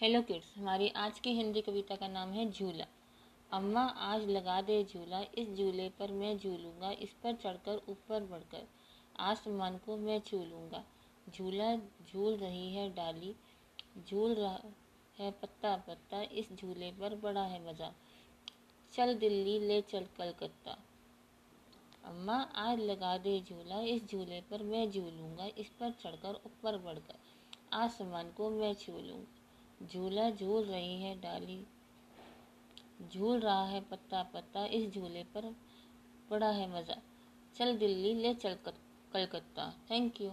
Hello kids हमारी आज की हिंदी कविता का नाम है झूला। अम्मा, आज लगा दे झूला, इस झूले पर मैं झूलूँगा, इस पर चढ़कर ऊपर बढ़कर आसमान को मैं छू लूँगा झूला झूल रही है डाली, झूल रहा है पत्ता पत्ता, इस झूले पर बड़ा है मज़ा। चल दिल्ली, ले चल कलकत्ता। अम्मा, आज लगा दे झूला, इस झूले पर मैं झूलूँगा, इस पर चढ़कर ऊपर बढ़कर आसमान को मैं छू लूँगा झूला झूल रही है डाली। झूल रहा है पत्ता पत्ता इस झूले पर पड़ा है मज़ा। चल दिल्ली, ले चल कलकत्ता थैंक यू